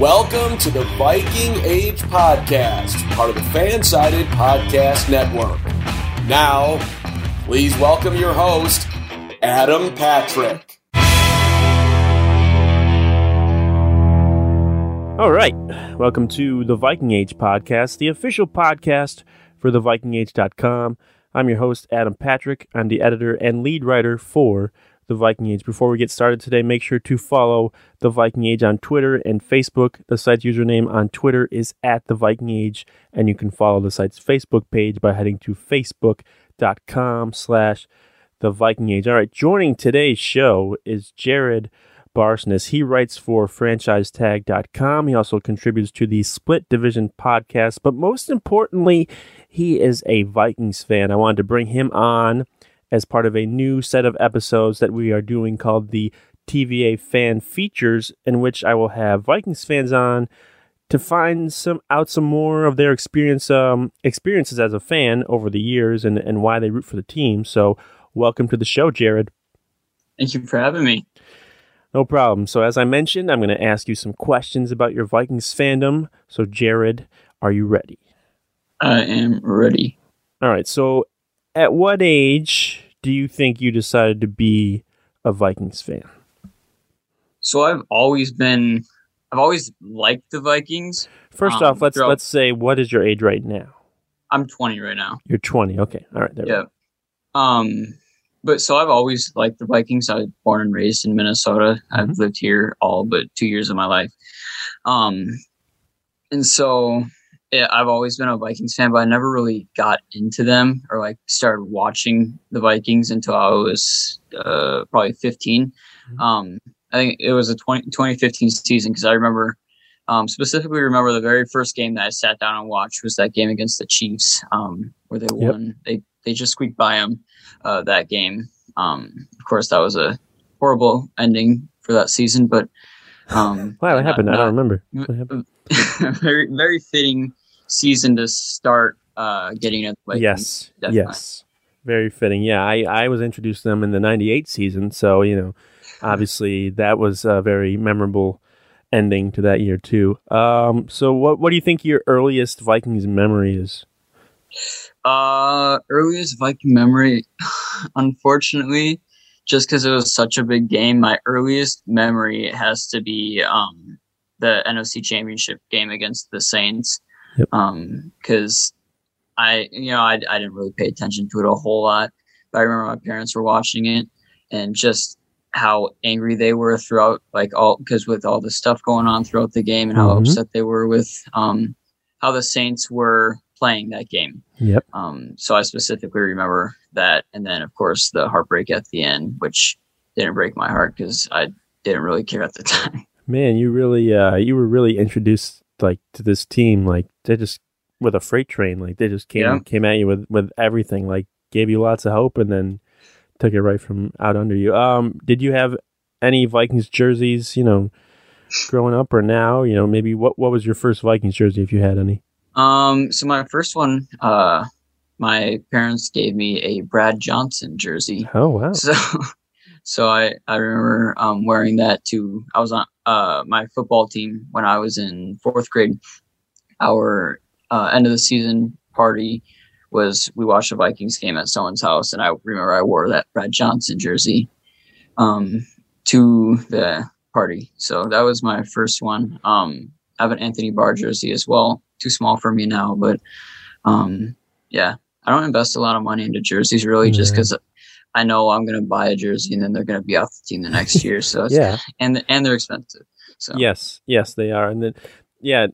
Welcome to the Viking Age Podcast, part of the Fansided Podcast Network. Now, please welcome your host, Adam Patrick. All right. Welcome to the Viking Age podcast, the official podcast for thevikingage.com. I'm your host, Adam Patrick. I'm the editor and lead writer for the Viking Age. Before we get started today, make sure to follow the Viking Age on Twitter and Facebook. The site's username on Twitter is at the Viking Age, and you can follow the site's Facebook page by heading to facebook.com slash the Viking Age. All right, joining today's show is Jared Barsness. He writes for franchisetagged.com. He also contributes to the Split Division podcast, but most importantly, he is a Vikings fan. I wanted to bring him on as part of a new set of episodes that we are doing called the TVA Fan Features, in which I will have Vikings fans on to find some out some more of their experience um, experiences as a fan over the years and, and why they root for the team. So welcome to the show, Jared. Thank you for having me. No problem. So as I mentioned, I'm going to ask you some questions about your Vikings fandom. So Jared, are you ready? I am ready. All right. So at what age do you think you decided to be a Vikings fan? So I've always been I've always liked the Vikings. First Um, off, let's let's say what is your age right now? I'm 20 right now. You're 20. Okay. All right. There we Yeah. Um but so I've always liked the Vikings. I was born and raised in Minnesota. I've Mhm. lived here all but 2 years of my life. Um and so I've always been a Vikings fan, but I never really got into them or like started watching the Vikings until I was uh, probably 15. Mhm. Um, I think it was a 20, 2015 season because I remember um, specifically remember the very first game that I sat down and watched was that game against the Chiefs um, where they Yep. won. They they just squeaked by them uh, that game. Um, of course, that was a horrible ending for that season, but um, Wow, what not- happened? I don't remember. What happened? very very fitting season to start uh getting the Vikings. yes. Yes. Very fitting. Yeah, I, I was introduced to them in the 98 season. So, you know, obviously that was a very memorable ending to that year, too. Um, so, what, what do you think your earliest Vikings memory is? Uh, earliest Viking memory, unfortunately, just because it was such a big game, my earliest memory has to be um the NFC Championship game against the Saints. Yep. Um, because I, you know, I I didn't really pay attention to it a whole lot, but I remember my parents were watching it and just how angry they were throughout, like all because with all the stuff going on throughout the game and how Mhm. upset they were with um how the Saints were playing that game. Yep. Um, so I specifically remember that, and then of course the heartbreak at the end, which didn't break my heart because I didn't really care at the time. Man, you really, uh, you were really introduced like to this team. Like they just with a freight train. Like they just came Yeah. came at you with with everything. Like gave you lots of hope, and then took it right from out under you. Um, did you have any Vikings jerseys? You know, growing up or now? You know, maybe what what was your first Vikings jersey if you had any? Um, so my first one, uh, my parents gave me a Brad Johnson jersey. Oh wow, So, so I I remember um, wearing that to I was on uh my football team when I was in fourth grade. Our uh, end of the season party was we watched a Vikings game at someone's house, and I remember I wore that Brad Johnson jersey um, to the party. So that was my first one. Um, I have an Anthony Barr jersey as well. Too small for me now, but um, yeah, I don't invest a lot of money into jerseys really, just because I know I'm going to buy a jersey and then they're going to be off the team the next year. So yeah, and and they're expensive. So yes, yes, they are, and then yeah,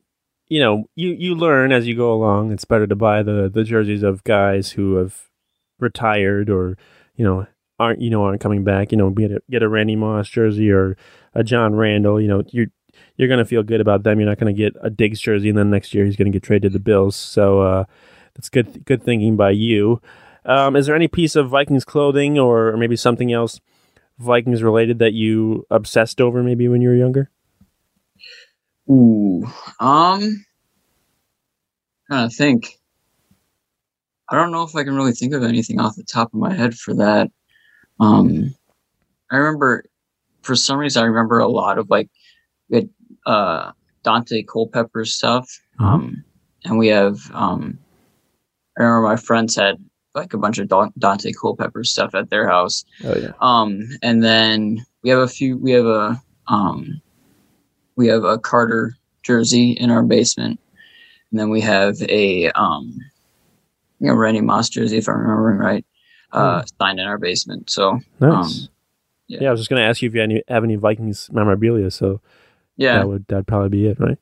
you know, you you learn as you go along. It's better to buy the the jerseys of guys who have retired or you know aren't you know aren't coming back. You know, get a get a Randy Moss jersey or a John Randle. You know, you you're gonna feel good about them. You're not gonna get a Diggs jersey and then next year he's gonna get traded to the Bills. So uh, that's good good thinking by you. Um, is there any piece of Vikings clothing or maybe something else Vikings related that you obsessed over maybe when you were younger? Ooh, um, trying to think. I don't know if I can really think of anything off the top of my head for that. Um, I remember, for some reason, I remember a lot of like, we had uh, Daunte Culpepper stuff, Mm-hmm. um, and we have. Um, I remember my friends had like a bunch of Daunte Culpepper stuff at their house. Oh yeah. Um, and then we have a few. We have a um, we have a Carter jersey in our basement, and then we have a um, you know, Randy Moss jersey, if I'm remembering right, uh, signed in our basement. So Nice. um, yeah. yeah. I was just gonna ask you if you had any, have any Vikings memorabilia. So yeah, that would that'd probably be it, right?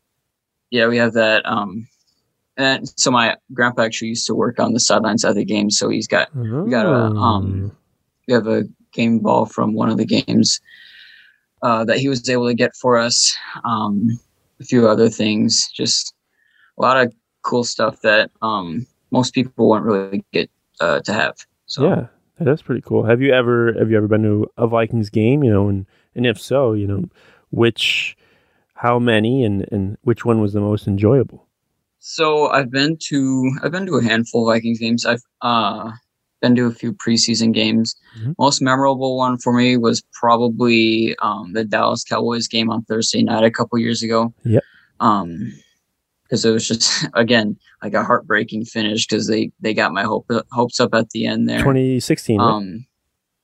yeah, we have that. Um, and so my grandpa actually used to work on the sidelines of the game, so he's got we got a Oh. um we have a game ball from one of the games uh, that he was able to get for us um a few other things just a lot of cool stuff that um most people won't really get uh, to have so Yeah, that's pretty cool. Have you ever have you ever been to a Vikings game? You know, and and if so, you know, which, how many, and and which one was the most enjoyable? so i've been to i've been to a handful of vikings games i've uh been to a few preseason games Mhm. most memorable one for me was probably um the dallas cowboys game on thursday night a couple years ago Yep. um because it was just again like a heartbreaking finish because they they got my hope hopes up at the end there. Twenty sixteen. Um,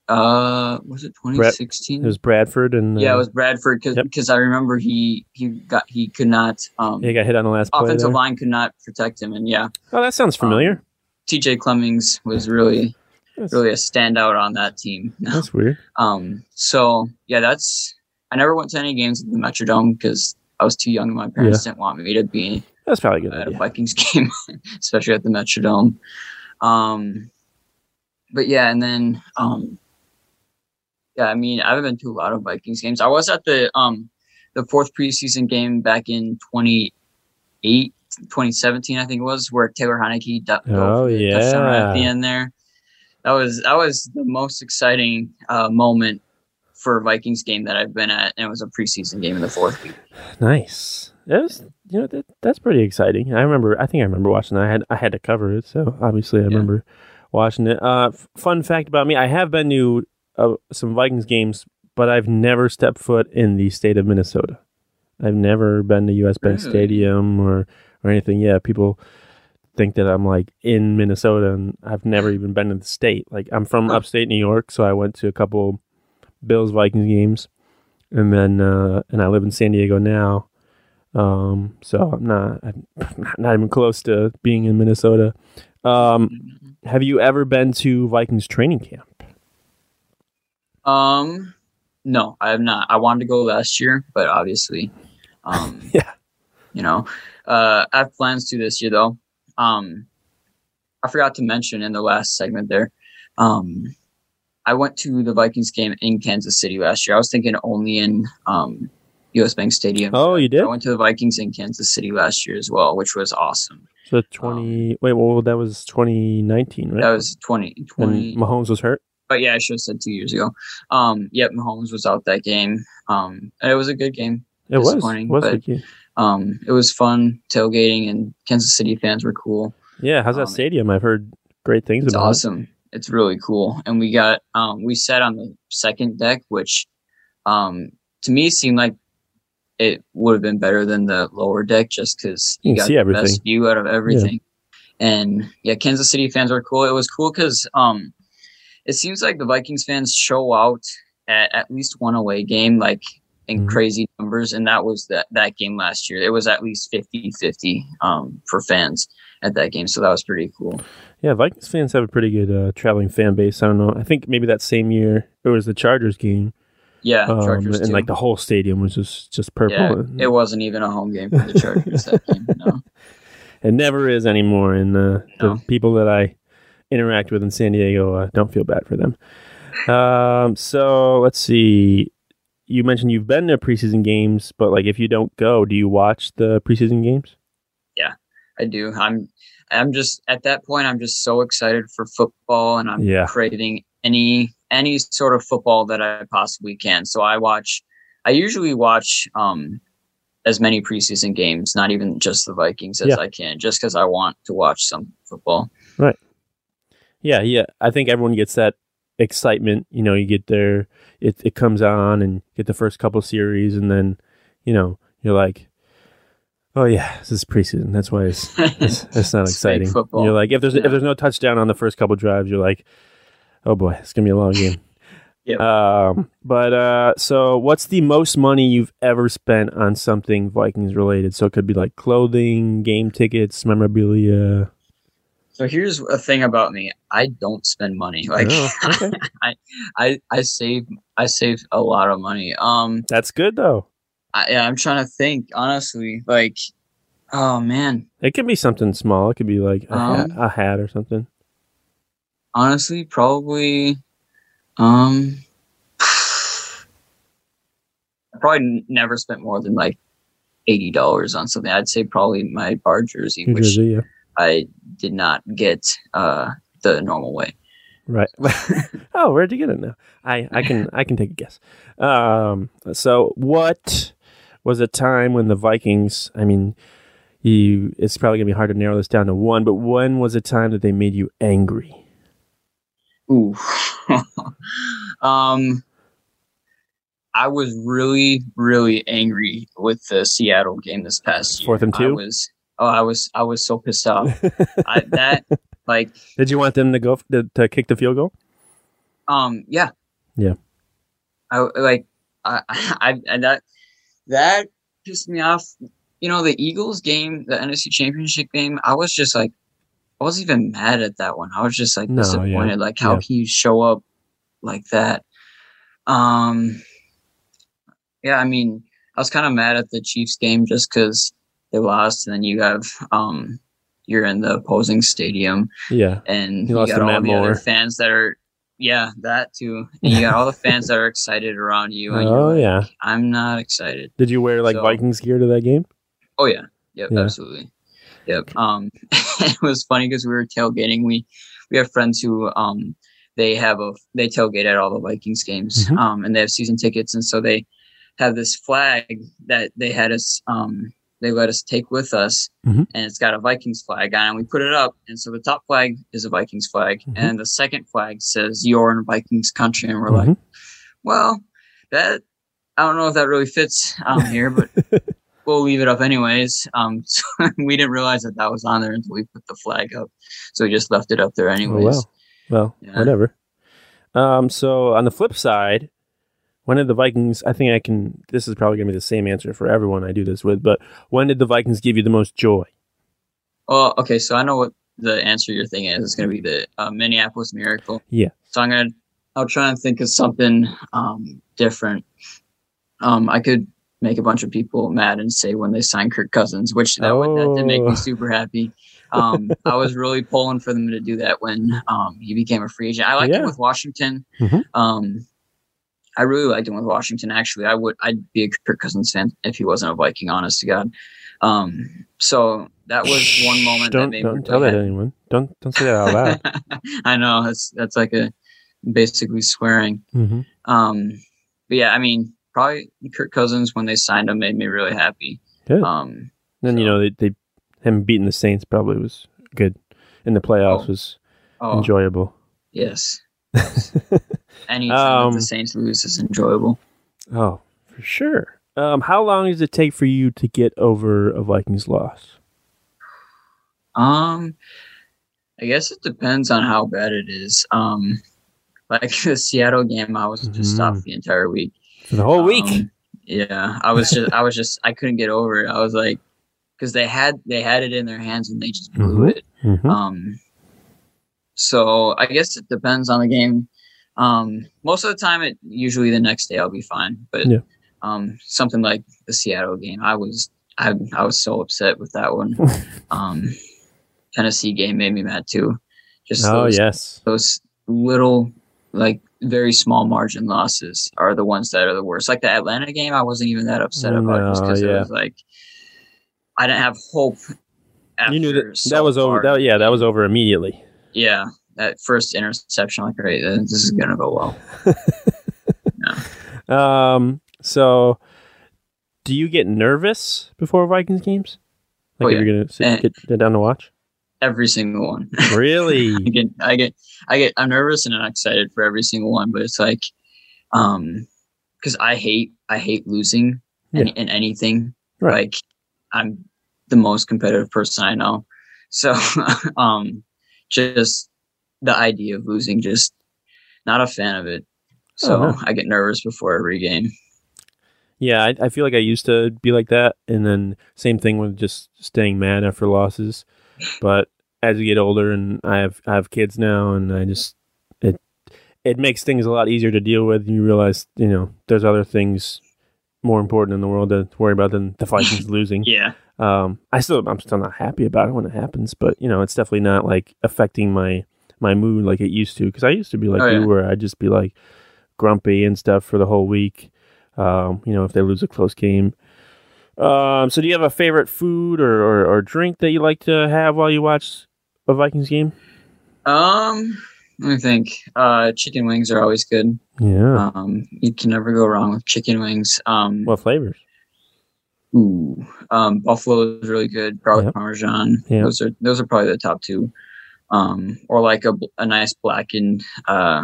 uh, was it twenty sixteen? it was Bradford and yeah, uh, it was Bradford because Yep. I remember he he got he could not um he got hit on the last offensive line could not protect him and yeah Oh, that sounds familiar. T.J. Clemmings was really That's, really a standout on that team. that's weird. Um, so yeah, that's I never went to any games at the Metrodome because I was too young and my parents didn't want me to be That's probably good. at a. Vikings game, especially at the Metrodome. Um, but yeah, and then um, yeah, I mean, I haven't been to a lot of Vikings games. I was at the um the fourth preseason game back in 28, 2017, I think it was, where Taylor Heinicke dove Oh, yeah. touchdown at the end there. That was that was the most exciting uh, moment for a Vikings game that I've been at, and it was a preseason game in the fourth week. Nice. That was, you know, that, that's pretty exciting. I remember. I think I remember watching that. I had I had to cover it, so obviously I remember watching it. Uh, f- fun fact about me: I have been to uh, some Vikings games, but I've never stepped foot in the state of Minnesota. I've never been to U.S. Bank Really? Stadium or or anything. Yeah, people think that I'm like in Minnesota, and I've never even been to the state. Like I'm from upstate New York, so I went to a couple Bills Vikings games, and then uh, and I live in San Diego now. Um, so I'm not I'm not even close to being in Minnesota. Um, have you ever been to Vikings training camp? Um, no, I have not. I wanted to go last year, but obviously, um, Yeah. you know, uh, I have plans to this year though. Um, I forgot to mention in the last segment there. Um, I went to the Vikings game in Kansas City last year. I was thinking only in um, U.S. Bank Stadium. Oh, you did? I went to the Vikings in Kansas City last year as well, which was awesome. So 20 wait, well that was 2019, right? That was 20, 20 when Mahomes was hurt. but yeah, I should have said two years ago. Um, yep, Mahomes was out that game. Um, and it was a good game. It was Disappointing, was but- Um, it was fun tailgating, and Kansas City fans were cool. Yeah, how's that um, stadium? I've heard great things It's about It's awesome. It's really cool. And we got um, we sat on the second deck, which um, to me seemed like it would have been better than the lower deck, just because You you got see the everything. best view out of everything. and yeah, Kansas City fans were cool. It was cool because um, it seems like the Vikings fans show out at at least one away game, like in Mhm. crazy numbers, and that was that that game last year. It was at least 50-50 um, for fans at that game, so that was pretty cool. Yeah, Vikings fans have a pretty good uh, traveling fan base. I don't know. I think maybe that same year it was the Chargers game, Yeah, um, Chargers and too. like the whole stadium was just just purple. yeah, it wasn't even a home game for the Chargers that game. No. It never is anymore, and uh, No. the people that I interact with in San Diego uh, don't feel bad for them. Um, so let's see. You mentioned you've been to preseason games, but like if you don't go, do you watch the preseason games? Yeah, I do. I'm I'm just at that point I'm just so excited for football and I'm Yeah. craving any any sort of football that I possibly can. So I watch I usually watch um as many preseason games, not even just the Vikings as Yeah. I can, just because I want to watch some football. Right. Yeah, yeah. I think everyone gets that excitement. You know, you get there, it it comes on, and get the first couple series, and then you know you're like, oh yeah, this is preseason. That's why it's it's, it's not It's exciting. You're like, if there's Yeah. if there's no touchdown on the first couple drives, you're like, oh boy, it's gonna be a long game. Yep. Um, but uh, so what's the most money you've ever spent on something Vikings related? So it could be like clothing, game tickets, memorabilia. So here's a thing about me. I don't spend money. Like Oh, okay. I I save I save a lot of money. Um That's good though. I, yeah, I'm trying to think honestly. Like, oh man, It could be something small. It could be like a, hat, Um, a hat or something. honestly, probably, um, I probably never spent more than like eighty dollars on something. I'd say probably my Barr jersey, New which Jersey, yeah. I did not get uh the normal way. Right. oh, where'd you get it now? I, I can I can take a guess. Um, so what was a time when the Vikings? I mean, you. It's probably gonna be hard to narrow this down to one, but when was a time that they made you angry? Ooh. um I was really, really angry with the Seattle game this past year. Fourth and I two? was oh I was I was so pissed off. I that like Did you want them to go f- to, to kick the field goal? um yeah. Yeah. I like I I, I that that pissed me off. You know, the Eagles game, the NFC championship game, I was just like I wasn't even mad at that one. I was just like No, yeah. disappointed. Like how Yeah. can you show up like that? Um yeah, I mean, I was kind of mad at the Chiefs game just because they lost, and then you have um, you're in the opposing stadium, Yeah. and You got all Matt the Moore. other fans that are, yeah, that too, and you got all the fans that are excited around you. And Oh you're yeah. like, I'm not excited. Did you wear like So- Vikings gear to that game? Oh yeah, yep, Yeah. absolutely, yep. Um, it was funny because we were tailgating. We we have friends who um they have a they tailgate at all the Vikings games. Mhm. Um, and they have season tickets, and so they have this flag that they had us um they let us take with us, Mhm. and it's got a Vikings flag on, it. and we put it up. And so the top flag is a Vikings flag, Mhm. and the second flag says "You're in Vikings country," and we're like, Mhm. well, that I don't know if that really fits um, here, but we'll leave it up anyways. Um, so we didn't realize that that was on there until we put the flag up, so we just left it up there Oh, anyways. wow. Well, Yeah. whatever. Um, so on the flip side, when did the Vikings? I think I can. This is probably gonna be the same answer for everyone I do this with. But when did the Vikings give you the most joy? Well, okay, so I know what the answer you're thinking is. It's going to be the uh, Minneapolis Miracle. Yeah. So I'm gonna, I'll try and think of something um, different. Um, I could make a bunch of people mad and say when they signed Kirk Cousins, which that, would, that did make Oh. me super happy. Um, I was really pulling for them to do that when um, he became a free agent. I liked Yeah. him with Washington. Mhm. Um, I really liked him with Washington. Actually, I would I'd be a Kirk Cousins fan if he wasn't a Viking. Honest to God. Um, so that was one moment that Don't made don't tell that to anyone. Don't don't say that out loud. I know that's that's like a basically swearing. hmm Um, but yeah, I mean, probably Kirk Cousins when they signed him made me really happy. Good. Um, Then you know they, they him beating the Saints probably was good. In the playoffs Oh. was oh enjoyable. yes, anytime Um, the Saints lose is enjoyable. oh, for sure. Um, how long does it take for you to get over a Vikings loss? Um, I guess it depends on how bad it is. Um, like the Seattle game, I was just Mhm. off the entire week. For the whole week. Um, yeah, I was just, I was just, I couldn't get over it. I was like, because they had, they had it in their hands and they just blew Mhm. it. Mhm. Um, so I guess it depends on the game. Um, most of the time, it usually the next day I'll be fine. But Yeah. um, something like the Seattle game, I was, I, I was so upset with that one. um, Tennessee game made me mad too. Just oh those, yes. those little, like very small margin losses are the ones that are the worst. Like the Atlanta game, I wasn't even that upset about just because yeah. it was like I didn't have hope. You knew that so that was over. That, yeah, that was over immediately. Yeah, that first interception, like, right, this is gonna go well. Um. So, do you get nervous before Vikings games? Like Oh, yeah. you're gonna sit, get, get down to watch? Every single one. Really? I get, I get, I get, I'm nervous and I'm excited for every single one, but it's like, um, because I hate, I hate losing in, Yeah. in anything. Right. Like, I'm the most competitive person I know, so, um, just the idea of losing, just not a fan of it. So Oh, no. I get nervous before every game. Yeah, I, I feel like I used to be like that, and then same thing with just staying mad after losses. But as you get older, and I have I have kids now, and I just it it makes things a lot easier to deal with. And you realize, you know, there's other things more important in the world to worry about than the Vikings losing. Yeah. Um, I still I'm still not happy about it when it happens, but you know, it's definitely not like affecting my my mood like it used to. Because I used to be like Oh, you, yeah. where I'd just be like grumpy and stuff for the whole week. Um, you know, if they lose a close game. Um, so do you have a favorite food or, or, or drink that you like to have while you watch a Vikings game? Um, let me think. Uh, chicken wings are always good. Yeah. Um, you can never go wrong with chicken wings. Um, what flavors? ooh, um, buffalo is really good. Garlic Yep. parmesan. Yep. Those are those are probably the top two. Um, or like a, a nice blackened uh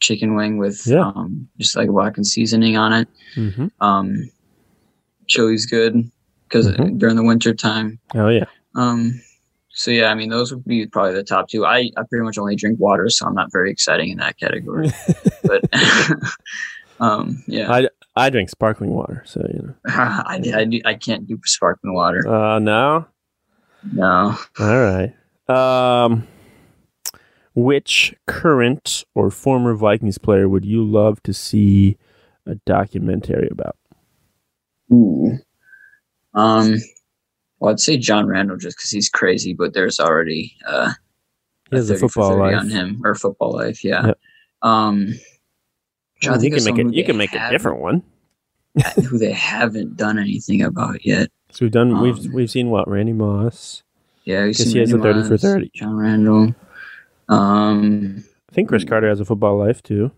chicken wing with Yeah. um just like blackened seasoning on it. Mm-hmm. Um, chili's good because Mhm. during the winter time. Oh yeah. Um, so yeah, I mean those would be probably the top two. I, I pretty much only drink water, so I'm not very exciting in that category. but um, yeah, I, I drink sparkling water, so you know. I, I, do- I can't do sparkling water. Uh, no. No. All right. Um, which current or former Vikings player would you love to see a documentary about? Ooh. Um. Well, I'd say John Randle just because he's crazy, but there's already uh, He has a 30 for football 30 life. on him or football life. Yeah. Yep. Um. to you can make it. You can make a different one. who they haven't done anything about yet. So we've done. we've Um, we've seen what Randy Moss. Yeah, Guess he has a 30 for 30. John Randle. Um, I think Cris Carter has a football life too.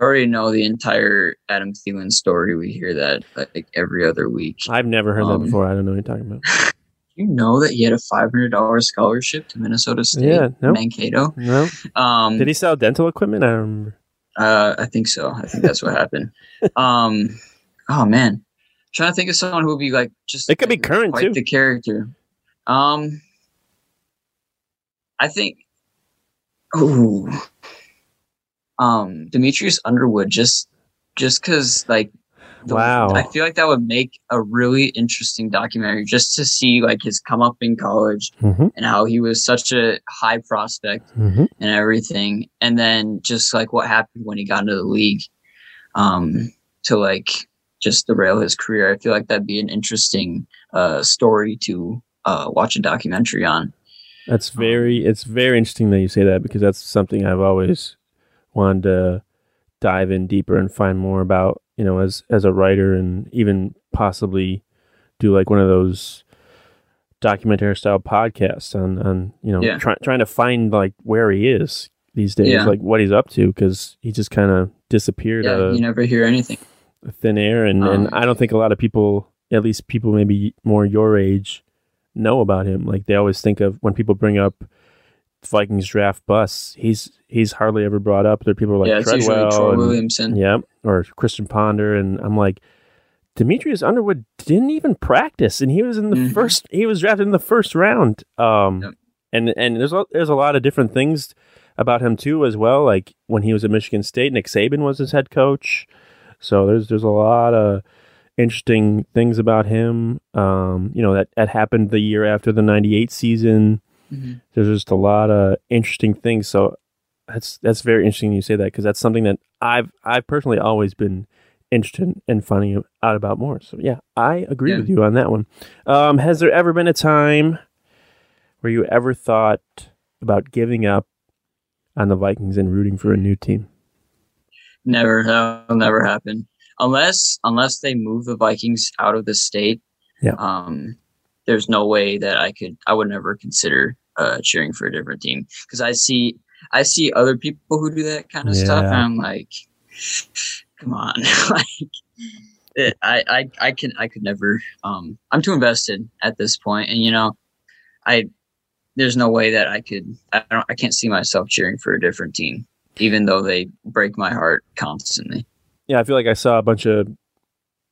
I already know the entire Adam Thielen story. We hear that like every other week. I've never heard that Um, before. I don't know what you're talking about. you know that he had a five hundred dollars scholarship to Minnesota State? Yeah, no. Mankato. No. Um, Did he sell dental equipment? I remember. Uh, I think so. I think that's what happened. Um, oh man, trying to think of someone who would be like just. It could be current, quite too. The character. Um, I think. Ooh. Um, Demetrius Underwood just, just because like. the- Wow. I feel like that would make a really interesting documentary just to see like his come up in college Mm-hmm. and how he was such a high prospect Mm-hmm. and everything and then just like what happened when he got into the league um to like just derail his career i feel like that'd be an interesting uh story to uh watch a documentary on That's very. It's very interesting that you say that because that's something I've always wanted to dive in deeper and find more about. You know, as as a writer and even possibly do like one of those documentary style podcasts on on you know Yeah. try, trying to find like where he is these days, Yeah. like what he's up to because he just kind of disappeared yeah you never hear anything thin air, and, and Um, I don't think a lot of people, at least people maybe more your age, know about him. Like they always think of when people bring up Vikings draft busts, he's he's hardly ever brought up. There are people like yeah Treadwell, Troy and, williamson yeah, or Christian Ponder, and I'm like. Demetrius Underwood didn't even practice, and he was in the Mhm. first. He was drafted in the first round. Um, Yep. and and there's a, there's a lot of different things about him too as well. Like when he was at Michigan State, Nick Saban was his head coach. So there's there's a lot of interesting things about him. Um, you know that that happened the year after the '98 season. Mm-hmm. There's just a lot of interesting things. So that's that's very interesting you say that because that's something that I've I've personally always been interested in finding out about more. So yeah, I agree yeah. with you on that one. Um, has there ever been a time where you ever thought about giving up on the Vikings and rooting for a new team? Never, that'll never happen unless unless they move the Vikings out of the state. Yeah. Um, there's no way that I could. I would never consider uh, cheering for a different team because I see I see other people who do that kind of yeah. stuff, and I'm like, come on, like. It, I, I I can I could never um I'm too invested at this point and you know I there's no way that I could I don't I can't see myself cheering for a different team even though they break my heart constantly. Yeah, I feel like I saw a bunch of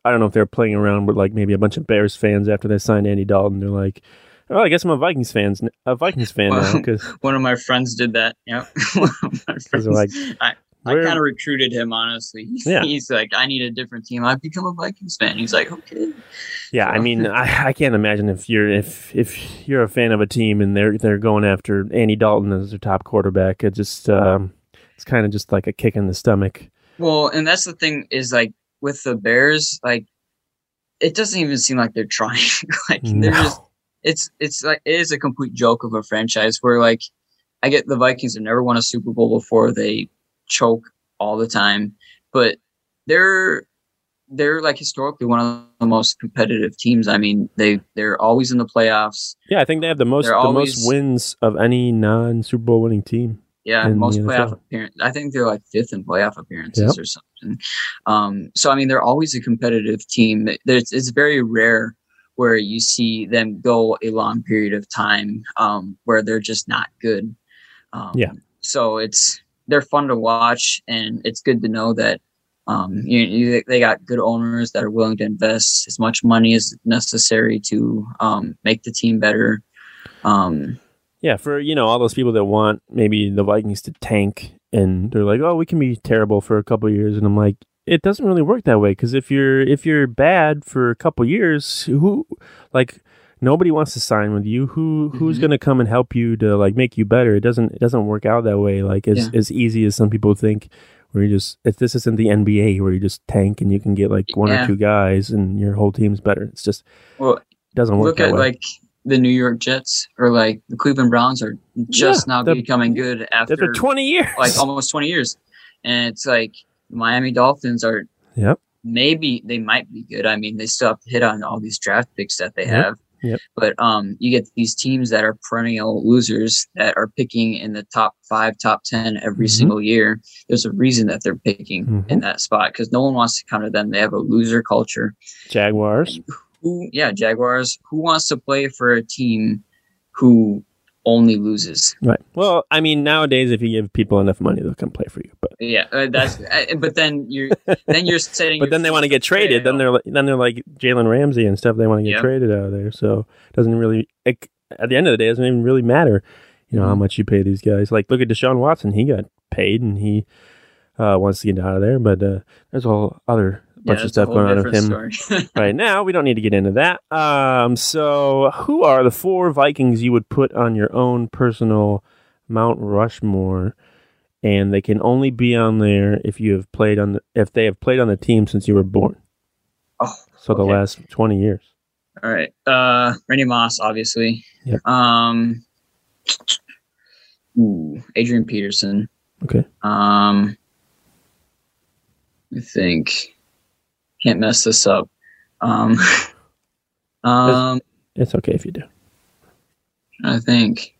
I don't know if they're playing around with like maybe a bunch of Bears fans after they signed Andy Dalton. They're like, "Oh, I guess I'm a Vikings fans, a Vikings fan well, now." Because one of my friends did that. Yeah, my friends like, I, I kind of recruited him. Honestly, yeah. he's like, "I need a different team. I've become a Vikings fan." He's like, "Okay." Yeah, so. I mean, I, I can't imagine if you're if if you're a fan of a team and they're they're going after Andy Dalton as their top quarterback. It just um, it's kind of just like a kick in the stomach. Well, and that's the thing is like with the Bears, like it doesn't even seem like they're trying. like no. they're just it's it's like it is a complete joke of a franchise where like I get the Vikings have never won a Super Bowl before. They choke all the time, but they're they're like historically one of the most competitive teams. I mean, they they're always in the playoffs. Yeah, I think they have the most they're the always, most wins of any non Super Bowl winning team. Yeah, most playoff appearances. I think they're like fifth in playoff appearances yep. or something. Um, so I mean, they're always a competitive team. There's, it's very rare where you see them go a long period of time um, where they're just not good. Um, yeah. So it's they're fun to watch, and it's good to know that um, you, you, they got good owners that are willing to invest as much money as necessary to um, make the team better. Um, yeah, for you know all those people that want maybe the Vikings to tank, and they're like, "Oh, we can be terrible for a couple years," and I'm like, it doesn't really work that way because if you're if you're bad for a couple years, who like nobody wants to sign with you. Who who's mm-hmm. going to come and help you to like make you better? It doesn't it doesn't work out that way. Like as yeah. as easy as some people think. Where you just if this isn't the NBA where you just tank and you can get like one yeah. or two guys and your whole team's better. It's just well, it doesn't work. Look at way. like the New York Jets or like the Cleveland Browns are just yeah, now becoming good after for 20 years, like almost 20 years. And it's like the Miami Dolphins are, yep. maybe they might be good. I mean, they still have to hit on all these draft picks that they yep. have. Yep. But um, you get these teams that are perennial losers that are picking in the top five, top 10 every mm-hmm. single year. There's a reason that they're picking mm-hmm. in that spot because no one wants to counter them. They have a loser culture. Jaguars who yeah Jaguars who wants to play for a team who only loses? Right. Well i mean nowadays if you give people enough money they'll come play for you but yeah uh, that's uh, but then you're then you're setting but then they want to get traded. Then they're then they're like jalen ramsey and stuff. They want to get yep. traded out of there. So it doesn't really it, at the end of the day it doesn't even really matter you know mm-hmm. how much you pay these guys. Like look at deshaun watson. He got paid and he uh, wants to get out of there. But uh, there's all other bunch of stuff going on with him right now. We don't need to get into that. Um, so, who are the four Vikings you would put on your own personal Mount Rushmore? And they can only be on there if you have played on the, if they have played on the team since you were born. Oh, so okay. the last twenty years. All right, uh, Randy Moss, obviously. Yeah. Um. Ooh, Adrian Peterson. Okay. Um. I think can't mess this up. Um, um, it's, it's, okay if you do. I think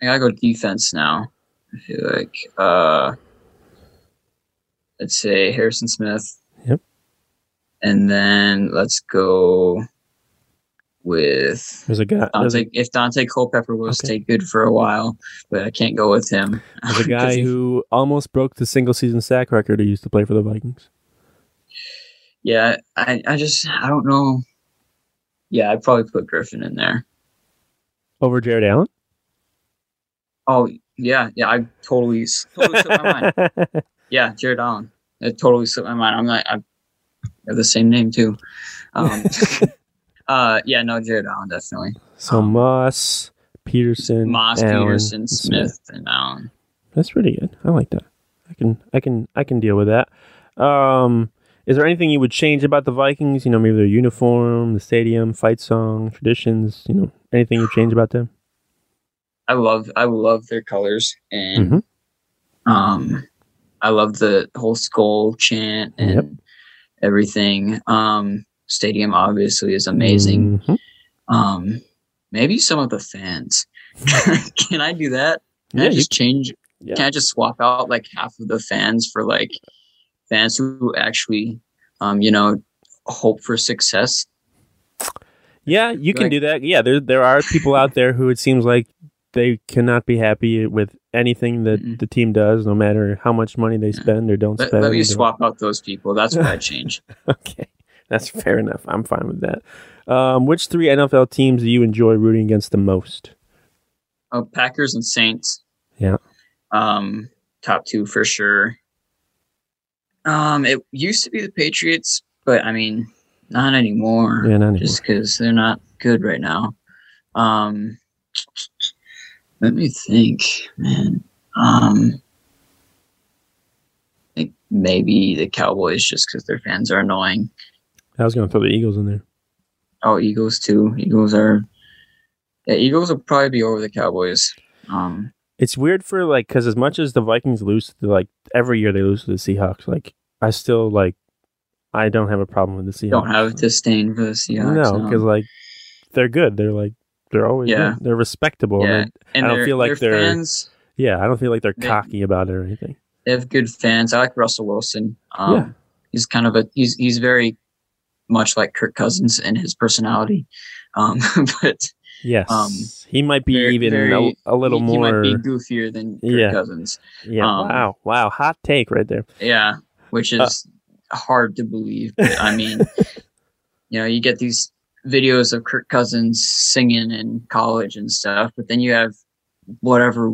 I gotta go defense now. I feel like uh, let's say Harrison Smith. Yep. And then let's go with there's a guy Daunte, a, if Daunte Culpepper will okay. stay good for a while, but I can't go with him. There's a guy who almost broke the single season sack record who used to play for the Vikings yeah, I, I just I don't know. Yeah, I'd probably put Griffen in there over Jared Allen. Oh yeah, yeah. I totally, totally slipped my mind. Yeah, Jared Allen. It totally slipped my mind. I'm like, I have the same name too. Um, uh, yeah, no, Jared Allen definitely. so Moss, Peterson, Moss, Allen, Peterson, and Smith, and Allen. That's pretty good. I like that. I can I can I can deal with that. Um is there anything you would change about the Vikings? You know, maybe their uniform, the stadium, fight song, traditions, you know, anything you change about them? I love, I love their colors, and Mhm. um, I love the whole skull chant and Yep. everything. Um, stadium obviously is amazing. Mhm. Um, maybe some of the fans. Can I do that? Can Yeah, I you- just change? yeah. Can I just swap out like half of the fans for like fans who actually, um, you know, hope for success? Yeah, you can Like- do that. Yeah, there there are people out there who it seems like they cannot be happy with anything that Mm-mm. the team does, no matter how much money they spend or don't Let, spend. let me swap out those people. That's what I change. Okay, that's fair enough. I'm fine with that. Um, which three NFL teams do you enjoy rooting against the most? Oh, Packers and Saints. Yeah. Um, top two for sure. Um, it used to be the Patriots, but I mean, not anymore. Yeah, not anymore. Just because they're not good right now. Um, let me think, man. Um, I think maybe the Cowboys, just because their fans are annoying. I was going to throw the Eagles in there. Oh, Eagles too. Eagles are. Yeah, Eagles will probably be over the Cowboys. Um, It's weird for like because as much as the Vikings lose, like every year they lose to the Seahawks. Like I still like, I don't have a problem with the Seahawks. don't have disdain for the Seahawks. no, because like they're good. They're like they're always Yeah. good. they're respectable. yeah, and and I don't feel like they're- fans. yeah, I don't feel like they're They- cocky about it or anything. They have good fans. I like Russell Wilson. Um, Yeah. he's kind of a he's he's very much like Kirk Cousins in his personality. Um, but Yes, Um, he might be very- even very- a, a little he, more. he might be goofier than Kirk Yeah. Cousins. yeah, um, wow, wow, hot take right there. Yeah, which Uh, is hard to believe. But I mean, you know, you get these videos of Kirk Cousins singing in college and stuff, but then you have whatever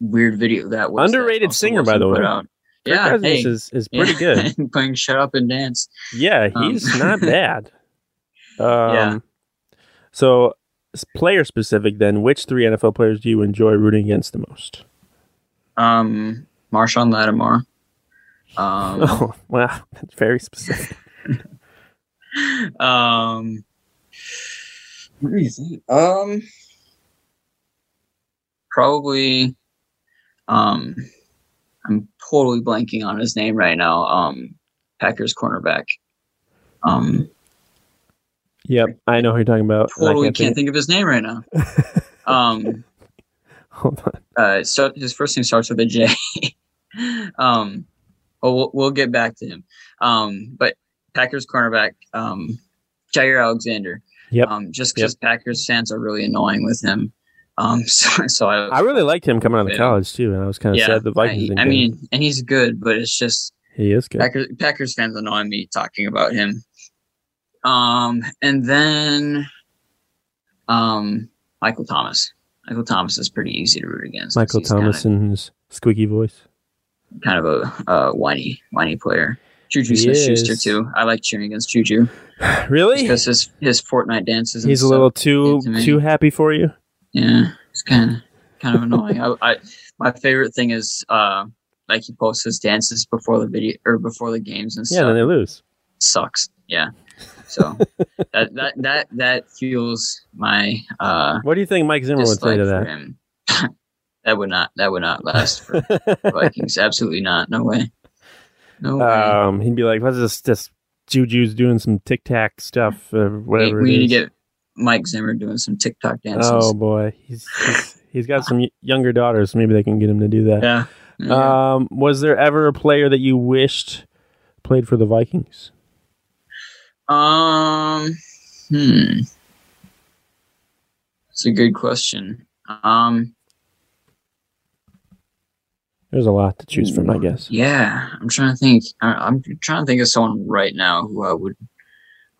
weird video that was. Underrated Russell singer, by the way. out. Kirk Yeah, Cousins hey, is is pretty yeah, good. playing "Shut Up and Dance." Yeah, Um, he's not bad. Um, Yeah. So, player specific, then, which three NFL players do you enjoy rooting against the most? Um, Marshon Lattimore. Um, Oh, wow, that's very specific. um, what do you think? Um, probably. Um, I'm totally blanking on his name right now. Um, Packers cornerback. Um, Yep, I know who you're talking about. totally can't think. think of his name right now. Um, Hold on. uh, so his first name starts with a J. um, well, we'll we'll get back to him. Um, but Packers cornerback, um, Jaire Alexander. Yep. Um, just because Packers fans are really annoying with him. Um, so, so I, I really liked him coming out of Yeah. college too, and I was kind of yeah, sad the Vikings. I, didn't I mean, and he's good, but it's just he is good. Packers Packers fans annoying me talking about him. Um, and then, um, Michael Thomas. Michael Thomas is pretty easy to root against. Michael He's kinda- Thomas and his squeaky voice. kind of a uh, whiny, whiny player. Juju Smith Schuster too. I like cheering against Juju Really? because his his Fortnite dances. and He's a little too to too happy for you. Yeah, it's kind of kind of annoying. I, I my favorite thing is uh like he posts his dances before the video or before the games and stuff. Yeah, then they lose. Sucks. Yeah. So that that that that fuels my uh What do you think Mike Zimmer would say to that? that would not that would not last for Vikings. Absolutely not. No way. No way. um, he'd be like, "What's this? This Juju's doing some tic tac stuff, or we, whatever." we it need to get Mike Zimmer doing some TikTok dances. Oh boy, he's he's, he's got some younger daughters. Maybe they can get him to do that. yeah. Yeah. Um, was there ever a player that you wished played for the Vikings? Um, hmm. It's a good question. Um, There's a lot to choose from, I guess. yeah, I'm trying to think. I, I'm trying to think of someone right now who I would.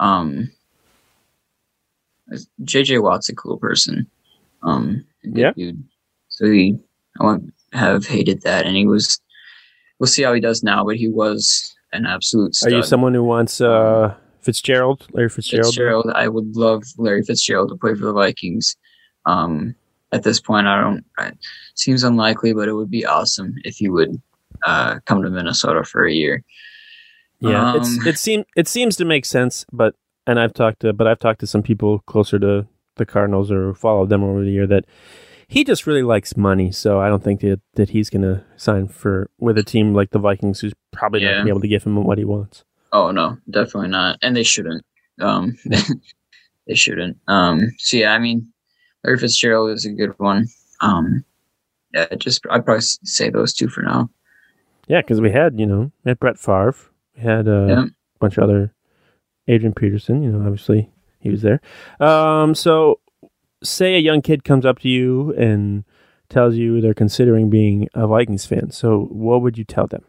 Um, JJ Watt's a cool person. Um, Yeah. dude. So he, I wouldn't have hated that. And he was. We'll see how he does now, but he was an absolute. Stud. Are you someone who wants uh, Fitzgerald, Larry Fitzgerald? Fitzgerald. I would love Larry Fitzgerald to play for the Vikings. Um, at this point, I don't. It seems unlikely, but it would be awesome if he would uh, come to Minnesota for a year. Yeah, Um, it's it seems it seems to make sense, but and I've talked to but I've talked to some people closer to the Cardinals or followed them over the year that he just really likes money. So I don't think that that he's going to sign for with a team like the Vikings, who's probably not going to be able to give him what he wants. Oh no, definitely not, and they shouldn't. Um, they shouldn't. Um, so yeah, I mean, Larry Fitzgerald is a good one. Um, yeah, just I'd probably say those two for now. Yeah, because we had you know we had Brett Favre, we had uh, Yeah. a bunch of other Adrian Peterson. You know, obviously he was there. Um, so say a young kid comes up to you and tells you they're considering being a Vikings fan. So what would you tell them?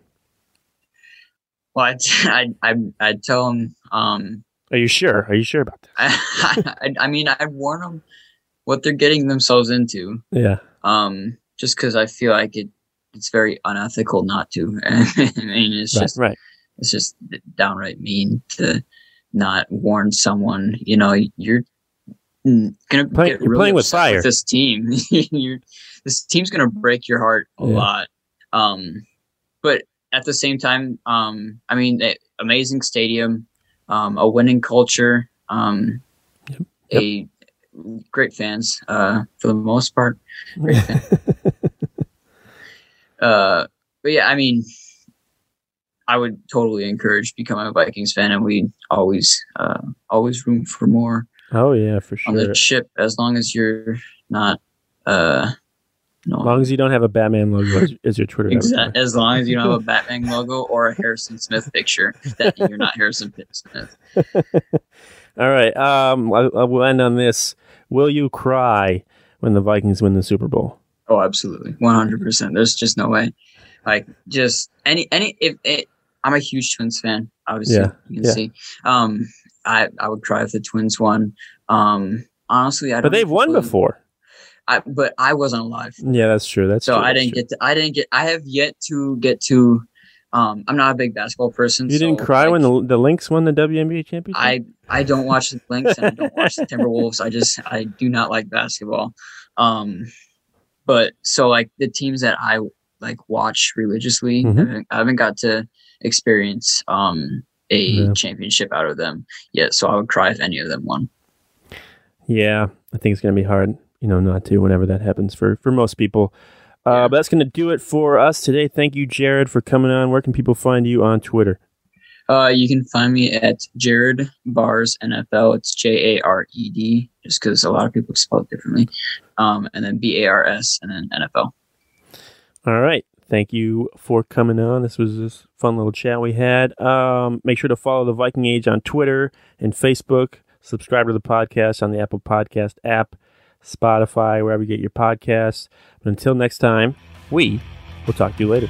Well, I'd, I'd, I'd tell them. Um, Are you sure? Are you sure about that? I, I, I mean, I'd warn them what they're getting themselves into. Yeah. Um, just because I feel like it, it's very unethical not to. I mean, it's Right. just right. it's just downright mean to not warn someone. You know, you're mm, gonna Play- get really playing with fire. this team. you're, this team's gonna break your heart a Yeah. lot. Um, but at the same time, um, I mean, eh, amazing stadium, um, a winning culture, um, Yep. a great fans uh, for the most part. Uh, but yeah, I mean, I would totally encourage becoming a Vikings fan, and we always, uh, always room for more Oh yeah, for sure. on the ship as long as you're not, uh, no, As long as you don't have a Batman logo as, as your Twitter. Exa- as long as you don't have a Batman logo or a Harrison Smith picture, that you're not Harrison Smith. All right. Um, I, I will end on this. Will you cry when the Vikings win the Super Bowl? Oh, absolutely, one hundred percent. There's just no way. Like, just any any if it, I'm a huge Twins fan. Obviously, Yeah, you can yeah. see. Um, I I would cry if the Twins won. Um, honestly, I don't. But they've won really- before. I, but I wasn't alive, Yeah, that's true. That's so true, I that's didn't true. get to. I didn't get. I have yet to get to. Um, I'm not a big basketball person. You didn't so, cry like, when the the Lynx won the WNBA championship. I I don't watch the Lynx and I don't watch the Timberwolves. I just I do not like basketball. Um, but so like the teams that I like watch religiously, Mhm. I, haven't, I haven't got to experience um a Yeah. championship out of them yet. So I would cry if any of them won. Yeah, I think it's going to be hard, you know, not to whenever that happens for for most people. Uh, Yeah. But that's going to do it for us today. Thank you, Jared, for coming on. Where can people find you on Twitter? Uh, you can find me at Jared Bars NFL. It's J A R E D, just because a lot of people spell it differently. Um, and then B A R S, and then NFL. All right. Thank you for coming on. This was this fun little chat we had. Um, make sure to follow the Viking Age on Twitter and Facebook. Subscribe to the podcast on the Apple Podcast app, Spotify, wherever you get your podcasts. But until next time, we will talk to you later.